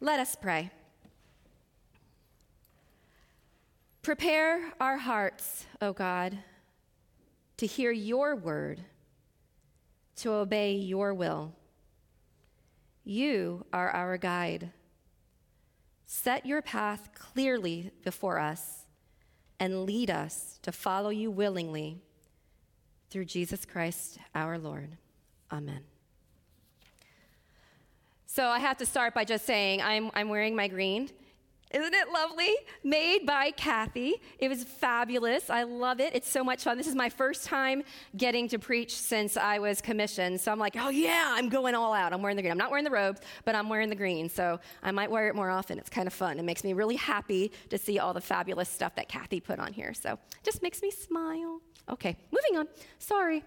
Let us pray. Prepare our hearts, O God, to hear your word, to obey your will. You are our guide. Set your path clearly before us and lead us to follow you willingly through Jesus Christ our Lord. Amen. So I have to start by just saying I'm, I'm wearing my green. Isn't it lovely? Made by Kathy. It was fabulous. I love it. It's so much fun. This is my first time getting to preach since I was commissioned. So I'm like, oh yeah, I'm going all out. I'm wearing the green. I'm not wearing the robes, but I'm wearing the green. So I might wear it more often. It's kind of fun. It makes me really happy to see all the fabulous stuff that Kathy put on here. So just makes me smile. Okay, moving on. Sorry.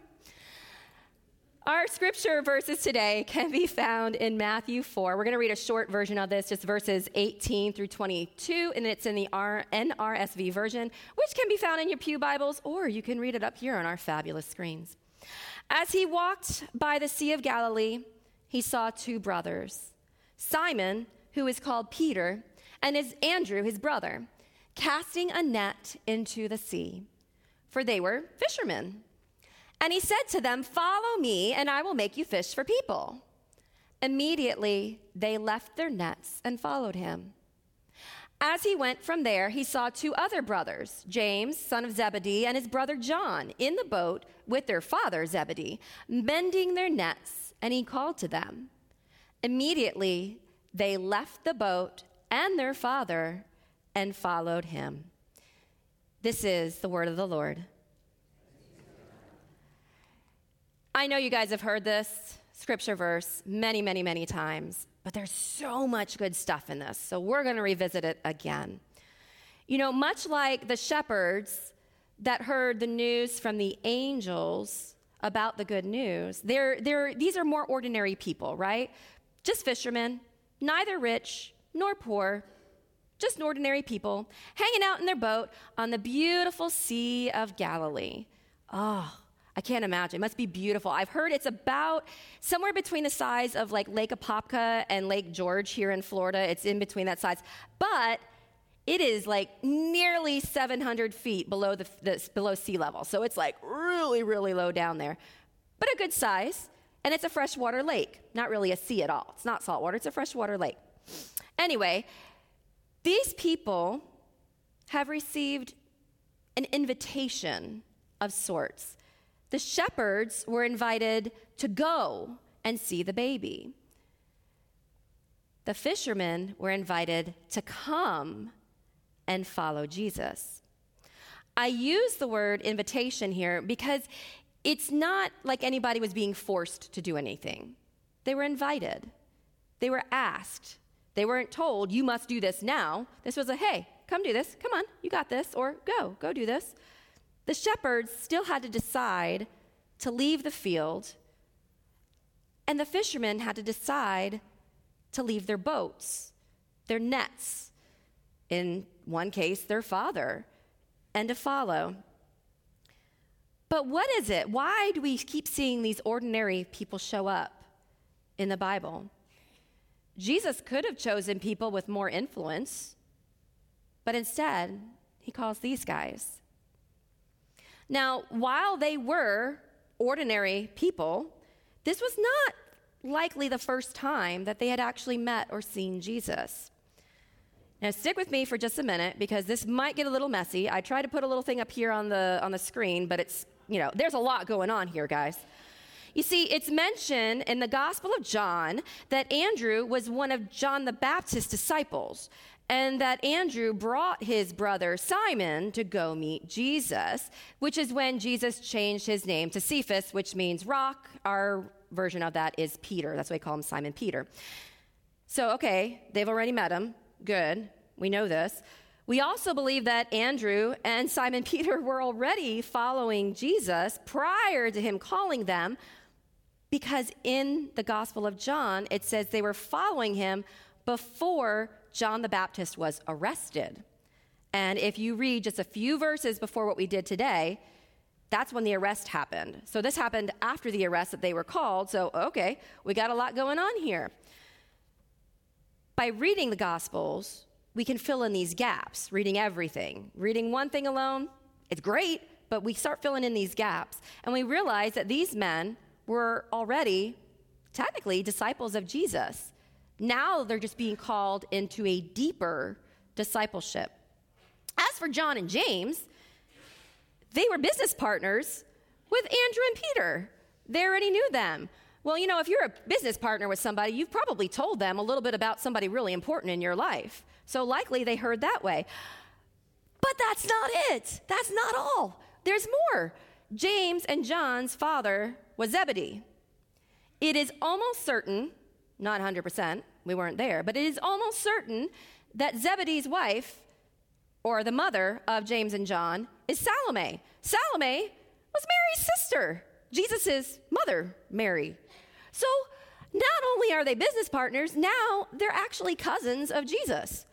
Our scripture verses today can be found in Matthew 4. We're going to read a short version of this, just verses 18 through 22, and it's in the R- NRSV version, which can be found in your Pew Bibles, or you can read it up here on our fabulous screens. As he walked by the Sea of Galilee, he saw two brothers Simon, who is called Peter, and his Andrew, his brother, casting a net into the sea, for they were fishermen. And he said to them, Follow me, and I will make you fish for people. Immediately they left their nets and followed him. As he went from there, he saw two other brothers, James, son of Zebedee, and his brother John, in the boat with their father Zebedee, mending their nets, and he called to them. Immediately they left the boat and their father and followed him. This is the word of the Lord. I know you guys have heard this scripture verse many, many, many times, but there's so much good stuff in this. So we're going to revisit it again. You know, much like the shepherds that heard the news from the angels about the good news, they're, they're, these are more ordinary people, right? Just fishermen, neither rich nor poor, just ordinary people hanging out in their boat on the beautiful Sea of Galilee. Oh, I can't imagine. It must be beautiful. I've heard it's about somewhere between the size of like Lake Apopka and Lake George here in Florida. It's in between that size. But it is like nearly 700 feet below, the, the, below sea level. So it's like really, really low down there. But a good size. And it's a freshwater lake, not really a sea at all. It's not saltwater, it's a freshwater lake. Anyway, these people have received an invitation of sorts the shepherds were invited to go and see the baby. The fishermen were invited to come and follow Jesus. I use the word invitation here because it's not like anybody was being forced to do anything. They were invited, they were asked. They weren't told, you must do this now. This was a, hey, come do this. Come on, you got this. Or go, go do this. The shepherds still had to decide to leave the field, and the fishermen had to decide to leave their boats, their nets, in one case, their father, and to follow. But what is it? Why do we keep seeing these ordinary people show up in the Bible? Jesus could have chosen people with more influence, but instead, he calls these guys. Now, while they were ordinary people, this was not likely the first time that they had actually met or seen Jesus. Now, stick with me for just a minute because this might get a little messy. I tried to put a little thing up here on the, on the screen, but it's, you know, there's a lot going on here, guys. You see, it's mentioned in the Gospel of John that Andrew was one of John the Baptist's disciples and that Andrew brought his brother Simon to go meet Jesus, which is when Jesus changed his name to Cephas, which means rock. Our version of that is Peter. That's why we call him Simon Peter. So, okay, they've already met him. Good. We know this. We also believe that Andrew and Simon Peter were already following Jesus prior to him calling them, because in the Gospel of John, it says they were following him before John the Baptist was arrested. And if you read just a few verses before what we did today, that's when the arrest happened. So this happened after the arrest that they were called. So, okay, we got a lot going on here. By reading the Gospels, we can fill in these gaps, reading everything. Reading one thing alone, it's great, but we start filling in these gaps. And we realize that these men were already technically disciples of Jesus. Now they're just being called into a deeper discipleship. As for John and James, they were business partners with Andrew and Peter. They already knew them. Well, you know, if you're a business partner with somebody, you've probably told them a little bit about somebody really important in your life. So likely they heard that way. But that's not it. That's not all. There's more. James and John's father was Zebedee. It is almost certain, not 100%, we weren't there, but it is almost certain that Zebedee's wife, or the mother of James and John, is Salome. Salome was Mary's sister, Jesus' mother, Mary. So not only are they business partners, now they're actually cousins of Jesus.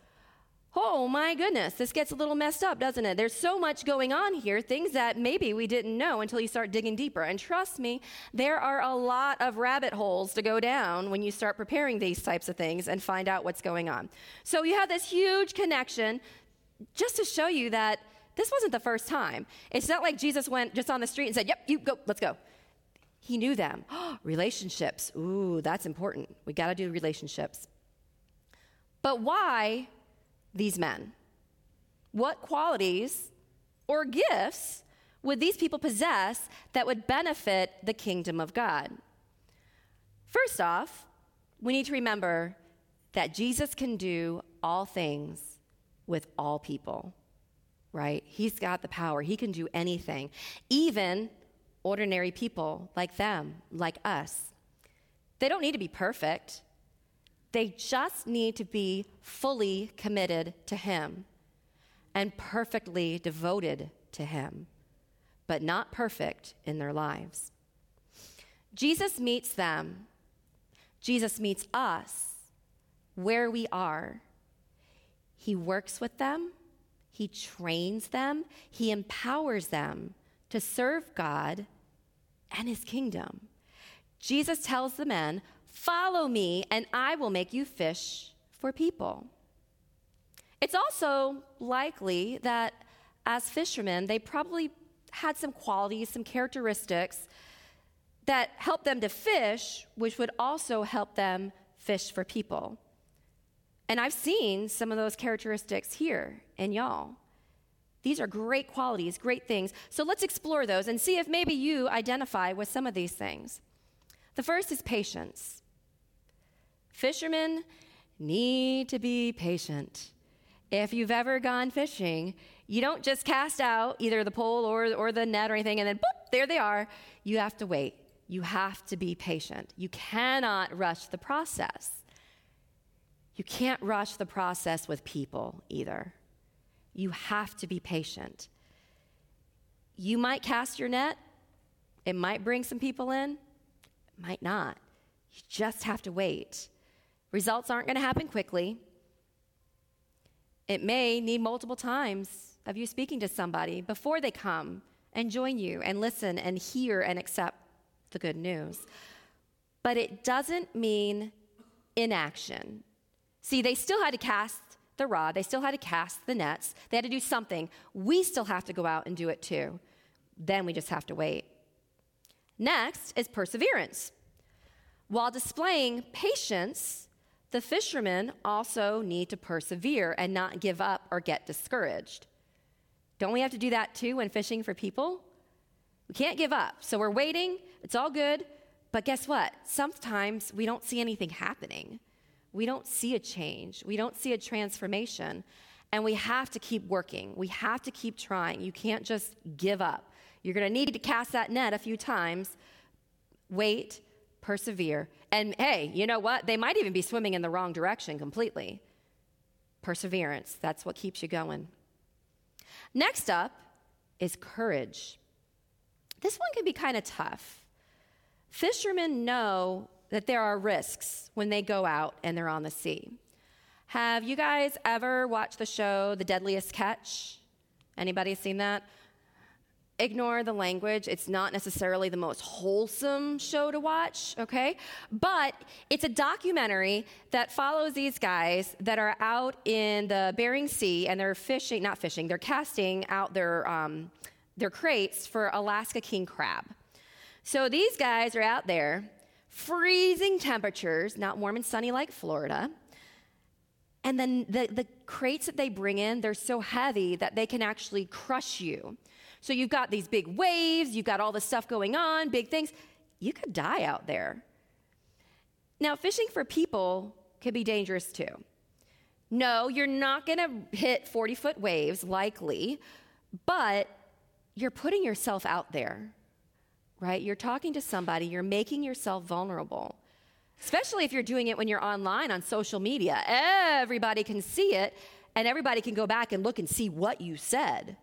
Oh my goodness, this gets a little messed up, doesn't it? There's so much going on here, things that maybe we didn't know until you start digging deeper. And trust me, there are a lot of rabbit holes to go down when you start preparing these types of things and find out what's going on. So you have this huge connection just to show you that this wasn't the first time. It's not like Jesus went just on the street and said, Yep, you go, let's go. He knew them. relationships. Ooh, that's important. We got to do relationships. But why these men? What qualities or gifts would these people possess that would benefit the kingdom of God? First off, we need to remember that Jesus can do all things with all people, right? He's got the power, He can do anything, even ordinary people like them, like us. They don't need to be perfect. They just need to be fully committed to Him and perfectly devoted to Him, but not perfect in their lives. Jesus meets them, Jesus meets us where we are. He works with them, He trains them, He empowers them to serve God and His kingdom. Jesus tells the men, Follow me, and I will make you fish for people. It's also likely that as fishermen, they probably had some qualities, some characteristics that helped them to fish, which would also help them fish for people. And I've seen some of those characteristics here in y'all. These are great qualities, great things. So let's explore those and see if maybe you identify with some of these things. The first is patience. Fishermen need to be patient. If you've ever gone fishing, you don't just cast out either the pole or, or the net or anything and then boop, there they are. You have to wait. You have to be patient. You cannot rush the process. You can't rush the process with people either. You have to be patient. You might cast your net, it might bring some people in, it might not. You just have to wait. Results aren't going to happen quickly. It may need multiple times of you speaking to somebody before they come and join you and listen and hear and accept the good news. But it doesn't mean inaction. See, they still had to cast the rod, they still had to cast the nets, they had to do something. We still have to go out and do it too. Then we just have to wait. Next is perseverance. While displaying patience, the fishermen also need to persevere and not give up or get discouraged. Don't we have to do that too when fishing for people? We can't give up. So we're waiting, it's all good, but guess what? Sometimes we don't see anything happening. We don't see a change, we don't see a transformation, and we have to keep working. We have to keep trying. You can't just give up. You're going to need to cast that net a few times. Wait, persevere. And hey, you know what? They might even be swimming in the wrong direction completely. Perseverance, that's what keeps you going. Next up is courage. This one can be kind of tough. Fishermen know that there are risks when they go out and they're on the sea. Have you guys ever watched the show The Deadliest Catch? Anybody seen that? Ignore the language. It's not necessarily the most wholesome show to watch, okay? But it's a documentary that follows these guys that are out in the Bering Sea and they're fishing, not fishing, they're casting out their, um, their crates for Alaska king crab. So these guys are out there, freezing temperatures, not warm and sunny like Florida. And then the, the crates that they bring in, they're so heavy that they can actually crush you. So you've got these big waves, you've got all this stuff going on, big things. You could die out there. Now, fishing for people could be dangerous too. No, you're not going to hit 40 foot waves, likely, but you're putting yourself out there, right? You're talking to somebody, you're making yourself vulnerable, especially if you're doing it when you're online on social media. Everybody can see it, and everybody can go back and look and see what you said.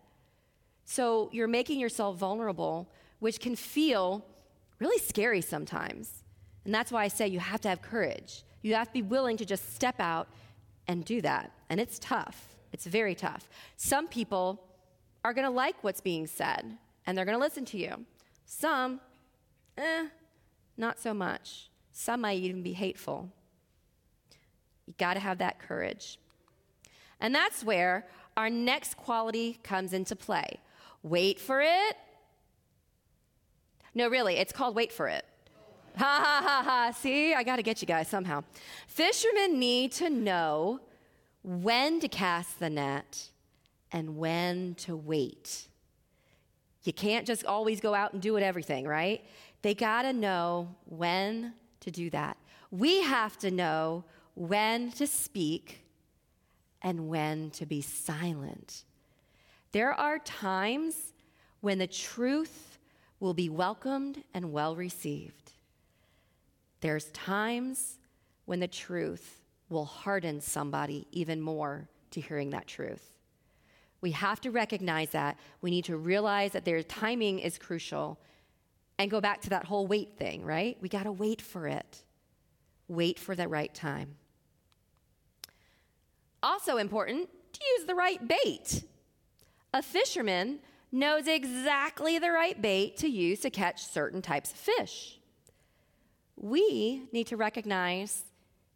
So you're making yourself vulnerable, which can feel really scary sometimes. And that's why I say you have to have courage. You have to be willing to just step out and do that. And it's tough. It's very tough. Some people are going to like what's being said and they're going to listen to you. Some, eh, not so much. Some might even be hateful. You got to have that courage. And that's where our next quality comes into play. Wait for it. No, really, it's called wait for it. Ha ha ha ha. See, I got to get you guys somehow. Fishermen need to know when to cast the net and when to wait. You can't just always go out and do it everything, right? They got to know when to do that. We have to know when to speak and when to be silent. There are times when the truth will be welcomed and well received. There's times when the truth will harden somebody even more to hearing that truth. We have to recognize that. We need to realize that their timing is crucial and go back to that whole wait thing, right? We got to wait for it. Wait for the right time. Also important to use the right bait. A fisherman knows exactly the right bait to use to catch certain types of fish. We need to recognize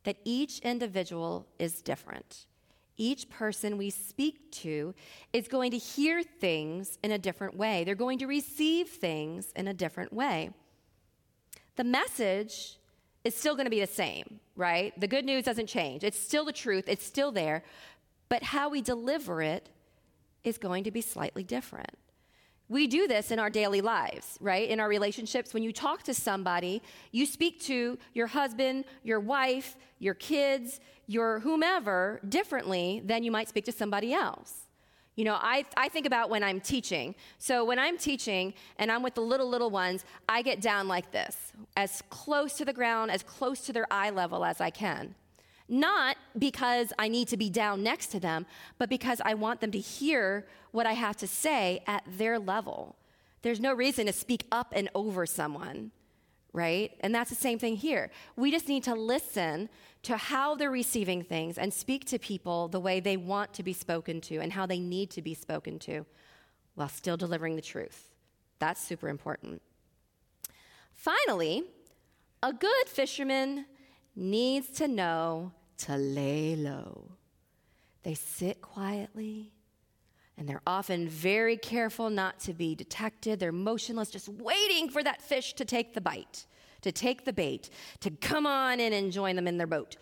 that each individual is different. Each person we speak to is going to hear things in a different way. They're going to receive things in a different way. The message is still going to be the same, right? The good news doesn't change. It's still the truth, it's still there, but how we deliver it is going to be slightly different. We do this in our daily lives, right? In our relationships. When you talk to somebody, you speak to your husband, your wife, your kids, your whomever differently than you might speak to somebody else. You know, I, I think about when I'm teaching. So when I'm teaching and I'm with the little, little ones, I get down like this, as close to the ground, as close to their eye level as I can. Not because I need to be down next to them, but because I want them to hear what I have to say at their level. There's no reason to speak up and over someone, right? And that's the same thing here. We just need to listen to how they're receiving things and speak to people the way they want to be spoken to and how they need to be spoken to while still delivering the truth. That's super important. Finally, a good fisherman needs to know to lay low. They sit quietly and they're often very careful not to be detected. They're motionless, just waiting for that fish to take the bite, to take the bait, to come on in and join them in their boat.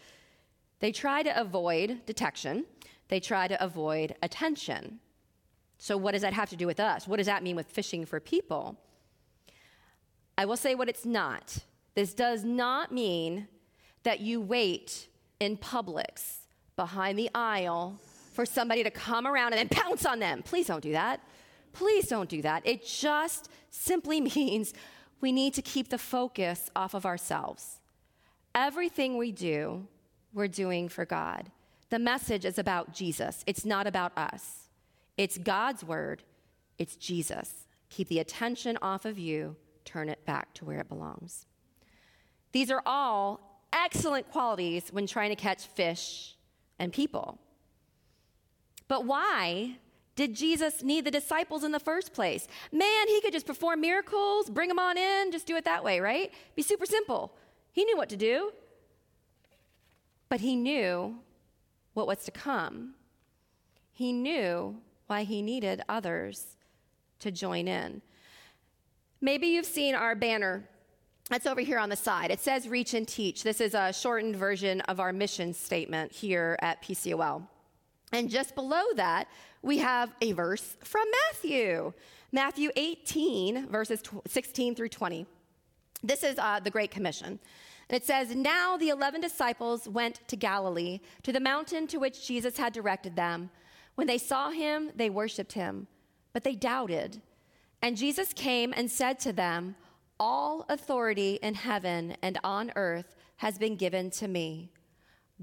They try to avoid detection, they try to avoid attention. So, what does that have to do with us? What does that mean with fishing for people? I will say what it's not. This does not mean that you wait in Publix behind the aisle for somebody to come around and then pounce on them. Please don't do that. Please don't do that. It just simply means we need to keep the focus off of ourselves. Everything we do, we're doing for God. The message is about Jesus, it's not about us. It's God's word, it's Jesus. Keep the attention off of you, turn it back to where it belongs. These are all excellent qualities when trying to catch fish and people. But why did Jesus need the disciples in the first place? Man, he could just perform miracles, bring them on in, just do it that way, right? Be super simple. He knew what to do. But he knew what was to come. He knew why he needed others to join in. Maybe you've seen our banner that's over here on the side. It says reach and teach. This is a shortened version of our mission statement here at PCOL. And just below that, we have a verse from Matthew, Matthew 18, verses 16 through 20. This is uh, the Great Commission. And it says, Now the 11 disciples went to Galilee, to the mountain to which Jesus had directed them. When they saw him, they worshiped him, but they doubted. And Jesus came and said to them, All authority in heaven and on earth has been given to me.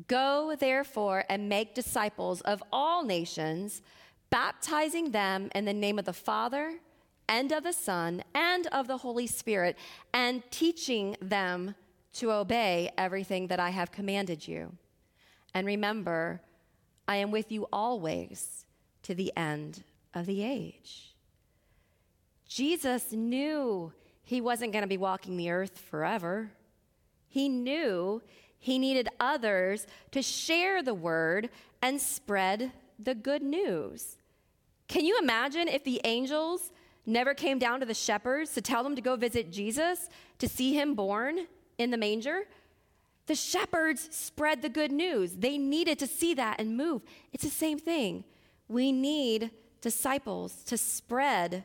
Go, therefore, and make disciples of all nations, baptizing them in the name of the Father and of the Son and of the Holy Spirit, and teaching them to obey everything that I have commanded you. And remember, I am with you always to the end of the age. Jesus knew he wasn't going to be walking the earth forever. He knew he needed others to share the word and spread the good news. Can you imagine if the angels never came down to the shepherds to tell them to go visit Jesus, to see him born in the manger? The shepherds spread the good news. They needed to see that and move. It's the same thing. We need disciples to spread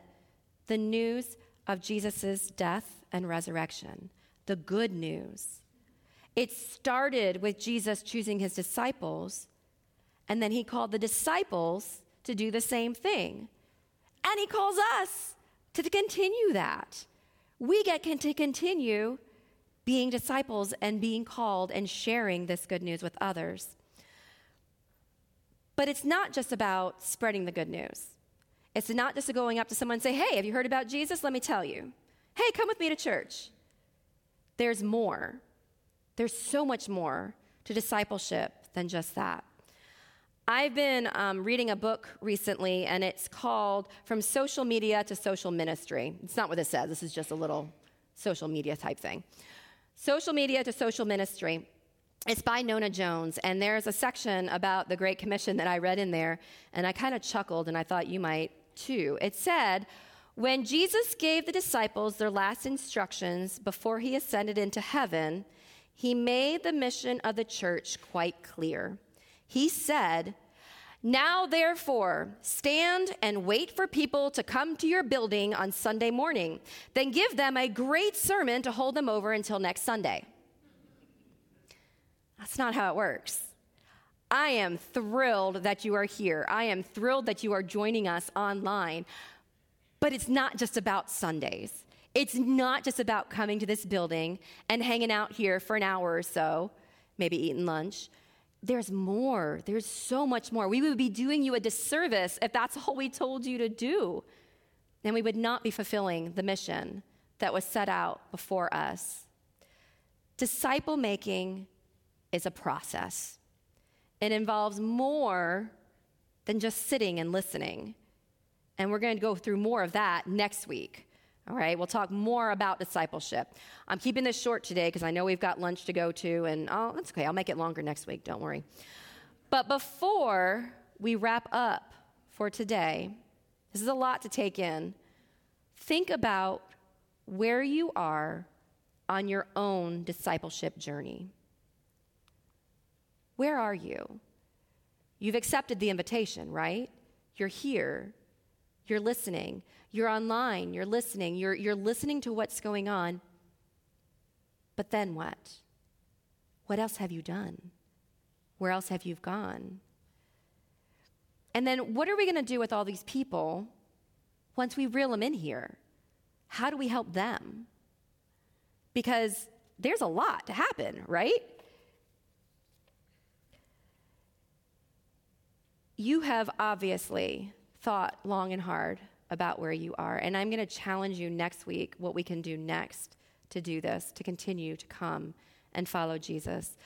the news of Jesus' death and resurrection, the good news. It started with Jesus choosing his disciples, and then he called the disciples to do the same thing. And he calls us to continue that. We get to continue being disciples and being called and sharing this good news with others. But it's not just about spreading the good news. It's not just going up to someone and say, Hey, have you heard about Jesus? Let me tell you. Hey, come with me to church. There's more. There's so much more to discipleship than just that. I've been um, reading a book recently, and it's called From Social Media to Social Ministry. It's not what it says, this is just a little social media type thing. Social Media to Social Ministry. It's by Nona Jones, and there's a section about the Great Commission that I read in there, and I kind of chuckled, and I thought you might too. It said, When Jesus gave the disciples their last instructions before he ascended into heaven, he made the mission of the church quite clear. He said, Now therefore, stand and wait for people to come to your building on Sunday morning. Then give them a great sermon to hold them over until next Sunday. That's not how it works. I am thrilled that you are here. I am thrilled that you are joining us online. But it's not just about Sundays. It's not just about coming to this building and hanging out here for an hour or so, maybe eating lunch. There's more. There's so much more. We would be doing you a disservice if that's all we told you to do. And we would not be fulfilling the mission that was set out before us. Disciple making is a process, it involves more than just sitting and listening. And we're going to go through more of that next week. All right, we'll talk more about discipleship. I'm keeping this short today because I know we've got lunch to go to, and oh, that's okay. I'll make it longer next week, don't worry. But before we wrap up for today, this is a lot to take in. Think about where you are on your own discipleship journey. Where are you? You've accepted the invitation, right? You're here. You're listening. You're online. You're listening. You're, you're listening to what's going on. But then what? What else have you done? Where else have you gone? And then what are we going to do with all these people once we reel them in here? How do we help them? Because there's a lot to happen, right? You have obviously thought long and hard about where you are. And I'm going to challenge you next week what we can do next to do this, to continue to come and follow Jesus.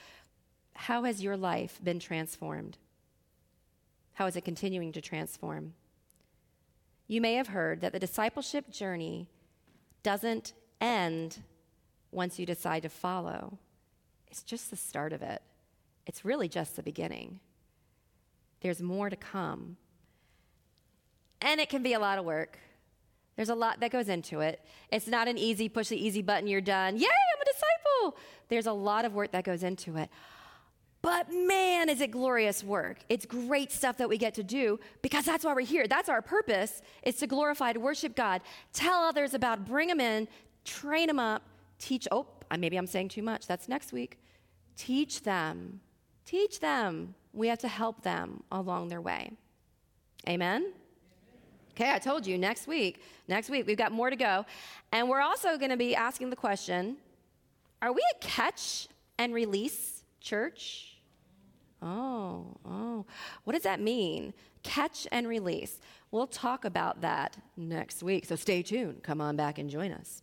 How has your life been transformed? How is it continuing to transform? you may have heard that the discipleship journey doesn't end once you decide to follow. It's just the start of it. It's really just the beginning. There's more to come. And it can be a lot of work. There's a lot that goes into it. It's not an easy push the easy button, you're done. Yay, I'm a disciple. There's a lot of work that goes into it. But man, is it glorious work. It's great stuff that we get to do because that's why we're here. That's our purpose, is to glorify, to worship God, tell others about, bring them in, train them up, teach. Oh, maybe I'm saying too much. That's next week. Teach them. Teach them. We have to help them along their way. Amen? Okay, I told you next week. Next week, we've got more to go. And we're also going to be asking the question are we a catch and release church? Oh, oh. What does that mean? Catch and release. We'll talk about that next week. So stay tuned. Come on back and join us.